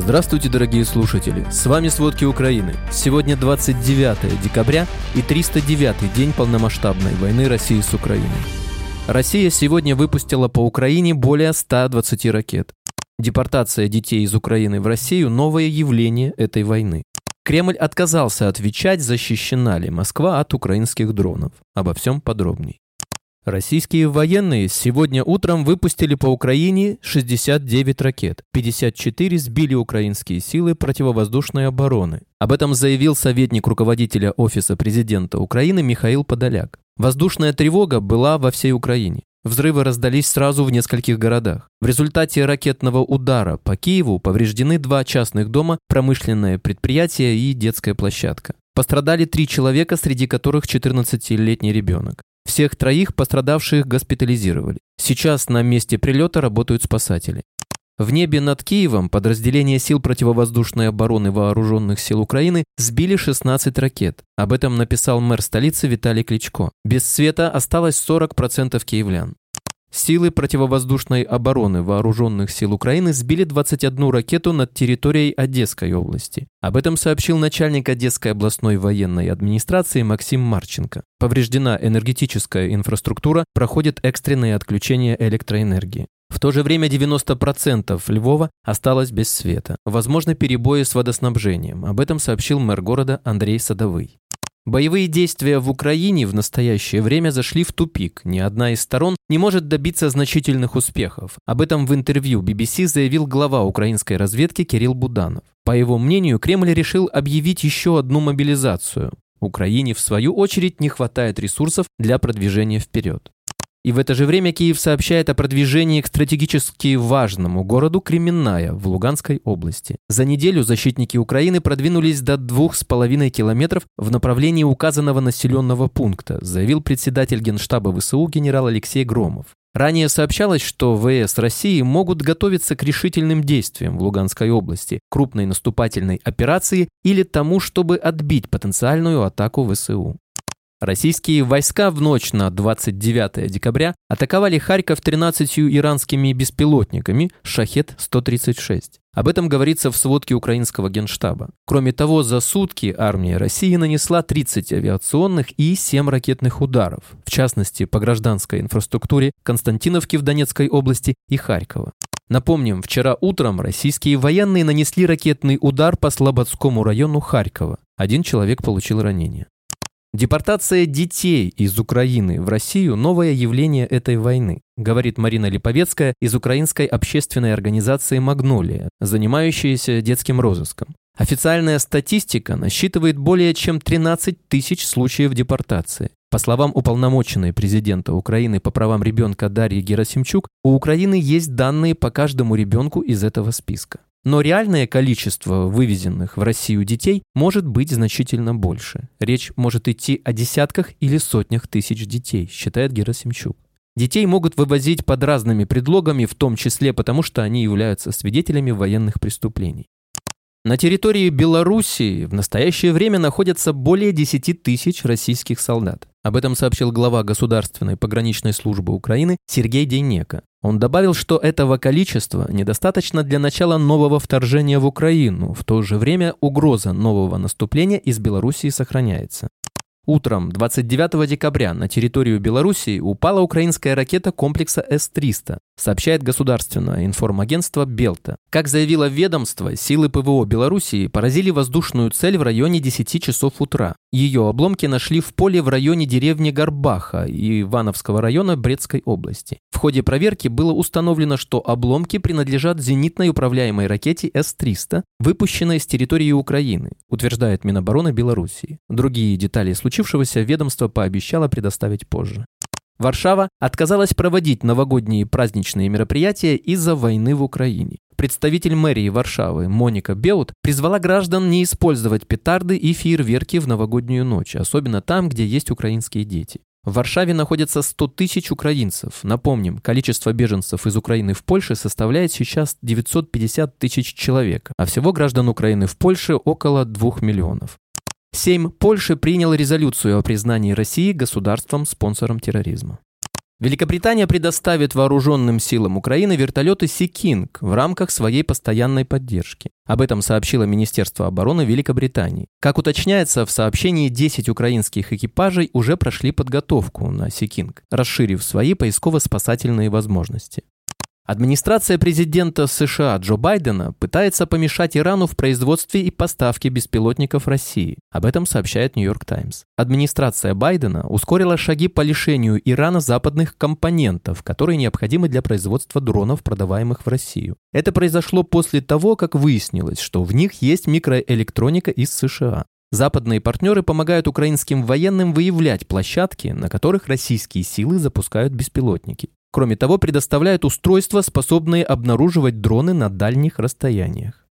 Здравствуйте, дорогие слушатели! С вами «Сводки Украины». Сегодня 29 декабря и 309 день полномасштабной войны России с Украиной. Россия сегодня выпустила по Украине более 120 ракет. Депортация детей из Украины в Россию – новое явление этой войны. Кремль отказался отвечать, защищена ли Москва от украинских дронов. Обо всем подробней. Российские военные сегодня утром выпустили по Украине 69 ракет. 54 сбили украинские силы противовоздушной обороны. Об этом заявил советник руководителя Офиса президента Украины Михаил Подоляк. Воздушная тревога была во всей Украине. Взрывы раздались сразу в нескольких городах. В результате ракетного удара по Киеву повреждены два частных дома, промышленное предприятие и детская площадка. Пострадали три человека, среди которых 14-летний ребенок. Всех троих пострадавших госпитализировали. Сейчас на месте прилета работают спасатели. В небе над Киевом подразделения сил противовоздушной обороны Вооруженных сил Украины сбили 16 ракет. Об этом написал мэр столицы Виталий Кличко. Без света осталось 40% киевлян. Силы противовоздушной обороны Вооруженных сил Украины сбили 21 ракету над территорией Одесской области. Об этом сообщил начальник Одесской областной военной администрации Максим Марченко. Повреждена энергетическая инфраструктура, проходит экстренное отключение электроэнергии. В то же время 90% Львова осталось без света. Возможны перебои с водоснабжением. Об этом сообщил мэр города Андрей Садовый. Боевые действия в Украине в настоящее время зашли в тупик. Ни одна из сторон не может добиться значительных успехов. Об этом в интервью BBC заявил глава украинской разведки Кирилл Буданов. По его мнению, Кремль решил объявить еще одну мобилизацию. Украине, в свою очередь, не хватает ресурсов для продвижения вперед. И в это же время Киев сообщает о продвижении к стратегически важному городу Кременная в Луганской области. За неделю защитники Украины продвинулись до двух с половиной километров в направлении указанного населенного пункта, заявил председатель Генштаба ВСУ генерал Алексей Громов. Ранее сообщалось, что ВС России могут готовиться к решительным действиям в Луганской области, крупной наступательной операции или тому, чтобы отбить потенциальную атаку ВСУ. Российские войска в ночь на 29 декабря атаковали Харьков 13 иранскими беспилотниками «Шахет-136». Об этом говорится в сводке украинского генштаба. Кроме того, за сутки армия России нанесла 30 авиационных и 7 ракетных ударов, в частности, по гражданской инфраструктуре Константиновки в Донецкой области и Харькова. Напомним, вчера утром российские военные нанесли ракетный удар по Слободскому району Харькова. Один человек получил ранение. Депортация детей из Украины в Россию – новое явление этой войны, говорит Марина Липовецкая из украинской общественной организации «Магнолия», занимающаяся детским розыском. Официальная статистика насчитывает более чем 13 тысяч случаев депортации. По словам уполномоченной президента Украины по правам ребенка Дарьи Герасимчук, у Украины есть данные по каждому ребенку из этого списка. Но реальное количество вывезенных в Россию детей может быть значительно больше. Речь может идти о десятках или сотнях тысяч детей, считает Герасимчук. Детей могут вывозить под разными предлогами, в том числе потому, что они являются свидетелями военных преступлений. На территории Белоруссии в настоящее время находятся более 10 тысяч российских солдат. Об этом сообщил глава Государственной пограничной службы Украины Сергей Дейнека. Он добавил, что этого количества недостаточно для начала нового вторжения в Украину. В то же время угроза нового наступления из Белоруссии сохраняется. Утром 29 декабря на территорию Белоруссии упала украинская ракета комплекса С-300, сообщает государственное информагентство Белта. Как заявило ведомство, силы ПВО Белоруссии поразили воздушную цель в районе 10 часов утра. Ее обломки нашли в поле в районе деревни Горбаха Ивановского района Брестской области. В ходе проверки было установлено, что обломки принадлежат зенитной управляемой ракете С-300, выпущенной с территории Украины, утверждает Минобороны Белоруссии. Другие детали случившегося ведомство пообещало предоставить позже. Варшава отказалась проводить новогодние праздничные мероприятия из-за войны в Украине. Представитель мэрии Варшавы Моника Беут призвала граждан не использовать петарды и фейерверки в новогоднюю ночь, особенно там, где есть украинские дети. В Варшаве находится 100 тысяч украинцев. Напомним, количество беженцев из Украины в Польше составляет сейчас 950 тысяч человек, а всего граждан Украины в Польше около 2 миллионов. Сейм Польши принял резолюцию о признании России государством-спонсором терроризма. Великобритания предоставит вооруженным силам Украины вертолеты «Сикинг» в рамках своей постоянной поддержки. Об этом сообщило Министерство обороны Великобритании. Как уточняется, в сообщении 10 украинских экипажей уже прошли подготовку на «Сикинг», расширив свои поисково-спасательные возможности. Администрация президента США Джо Байдена пытается помешать Ирану в производстве и поставке беспилотников России. Об этом сообщает Нью-Йорк Таймс. Администрация Байдена ускорила шаги по лишению Ирана западных компонентов, которые необходимы для производства дронов, продаваемых в Россию. Это произошло после того, как выяснилось, что в них есть микроэлектроника из США. Западные партнеры помогают украинским военным выявлять площадки, на которых российские силы запускают беспилотники. Кроме того, предоставляет устройства, способные обнаруживать дроны на дальних расстояниях.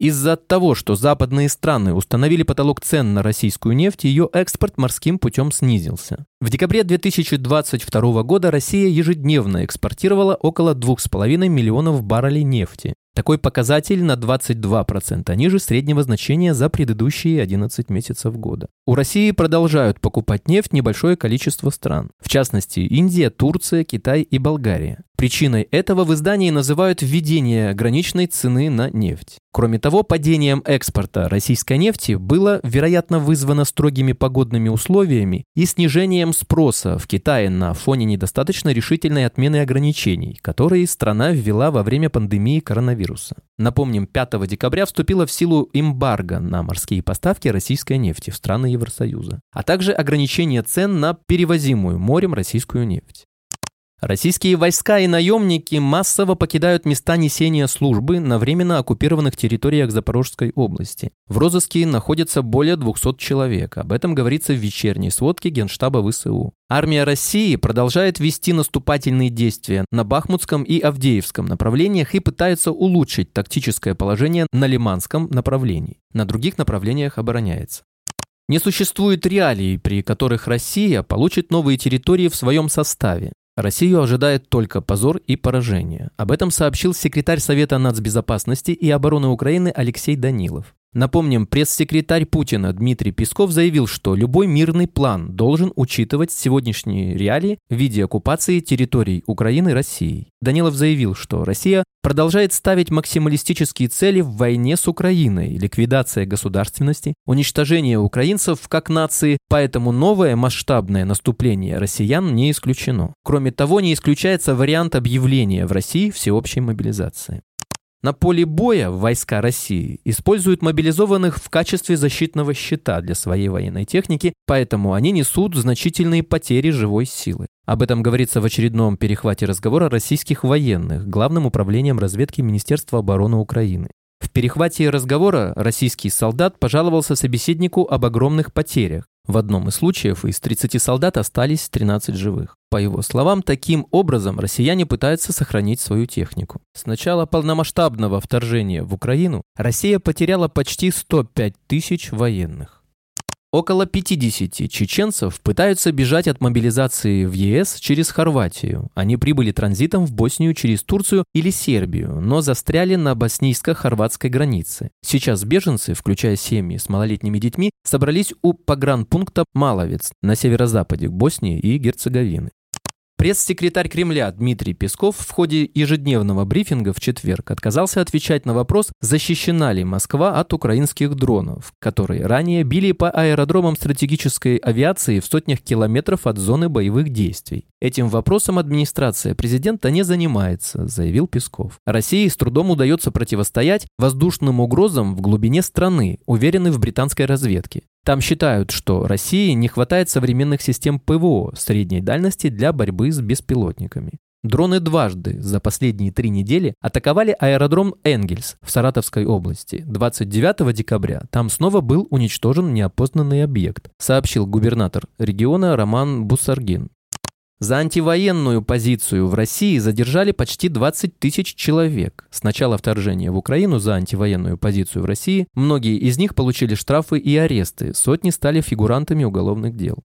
Из-за того, что западные страны установили потолок цен на российскую нефть, ее экспорт морским путем снизился. В декабре 2022 года Россия ежедневно экспортировала около 2,5 миллионов баррелей нефти. Такой показатель на 22% ниже среднего значения за предыдущие 11 месяцев года. У России продолжают покупать нефть небольшое количество стран, в частности Индия, Турция, Китай и Болгария. Причиной этого в издании называют введение граничной цены на нефть. Кроме того, падением экспорта российской нефти было, вероятно, вызвано строгими погодными условиями и снижением спроса в Китае на фоне недостаточно решительной отмены ограничений, которые страна ввела во время пандемии коронавируса. Напомним, 5 декабря вступила в силу эмбарго на морские поставки российской нефти в страны Евросоюза, а также ограничение цен на перевозимую морем российскую нефть. Российские войска и наемники массово покидают места несения службы на временно оккупированных территориях Запорожской области. В розыске находится более 200 человек. Об этом говорится в вечерней сводке Генштаба ВСУ. Армия России продолжает вести наступательные действия на Бахмутском и Авдеевском направлениях и пытается улучшить тактическое положение на Лиманском направлении. На других направлениях обороняется. Не существует реалий, при которых Россия получит новые территории в своем составе. Россию ожидает только позор и поражение. Об этом сообщил секретарь Совета нацбезопасности и обороны Украины Алексей Данилов. Напомним, пресс-секретарь Путина Дмитрий Песков заявил, что любой мирный план должен учитывать сегодняшние реалии в виде оккупации территорий Украины Россией. Данилов заявил, что Россия продолжает ставить максималистические цели в войне с Украиной, ликвидация государственности, уничтожение украинцев как нации, поэтому новое масштабное наступление россиян не исключено. Кроме того, не исключается вариант объявления в России всеобщей мобилизации. На поле боя войска России используют мобилизованных в качестве защитного щита для своей военной техники, поэтому они несут значительные потери живой силы. Об этом говорится в очередном перехвате разговора российских военных Главным управлением разведки Министерства обороны Украины. В перехвате разговора российский солдат пожаловался собеседнику об огромных потерях, в одном из случаев из 30 солдат остались 13 живых. По его словам, таким образом россияне пытаются сохранить свою технику. С начала полномасштабного вторжения в Украину Россия потеряла почти 105 тысяч военных. Около 50 чеченцев пытаются бежать от мобилизации в ЕС через Хорватию. Они прибыли транзитом в Боснию через Турцию или Сербию, но застряли на боснийско-хорватской границе. Сейчас беженцы, включая семьи с малолетними детьми, собрались у погранпункта Маловец на северо-западе Боснии и Герцеговины. Пресс-секретарь Кремля Дмитрий Песков в ходе ежедневного брифинга в четверг отказался отвечать на вопрос, защищена ли Москва от украинских дронов, которые ранее били по аэродромам стратегической авиации в сотнях километров от зоны боевых действий. Этим вопросом администрация президента не занимается, заявил Песков. России с трудом удается противостоять воздушным угрозам в глубине страны, уверены в британской разведке. Там считают, что России не хватает современных систем ПВО средней дальности для борьбы с беспилотниками. Дроны дважды за последние три недели атаковали аэродром Энгельс в Саратовской области. 29 декабря там снова был уничтожен неопознанный объект, сообщил губернатор региона Роман Бусаргин. За антивоенную позицию в России задержали почти 20 тысяч человек. С начала вторжения в Украину за антивоенную позицию в России многие из них получили штрафы и аресты, сотни стали фигурантами уголовных дел.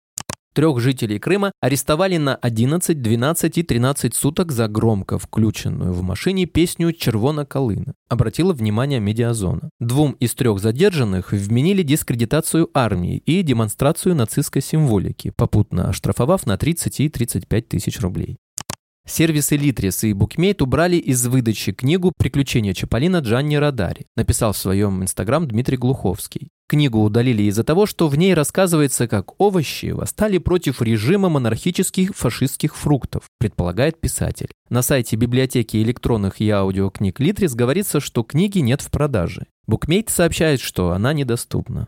Трех жителей Крыма арестовали на 11, 12 и 13 суток за громко включенную в машине песню «Червона Колына». Обратила внимание медиазона. Двум из трех задержанных вменили дискредитацию армии и демонстрацию нацистской символики, попутно оштрафовав на 30 и 35 тысяч рублей. Сервисы Литрис и Букмейт убрали из выдачи книгу «Приключения Чаполина Джанни Радари», написал в своем инстаграм Дмитрий Глуховский. Книгу удалили из-за того, что в ней рассказывается, как овощи восстали против режима монархических фашистских фруктов, предполагает писатель. На сайте библиотеки электронных и аудиокниг Литрис говорится, что книги нет в продаже. Букмейт сообщает, что она недоступна.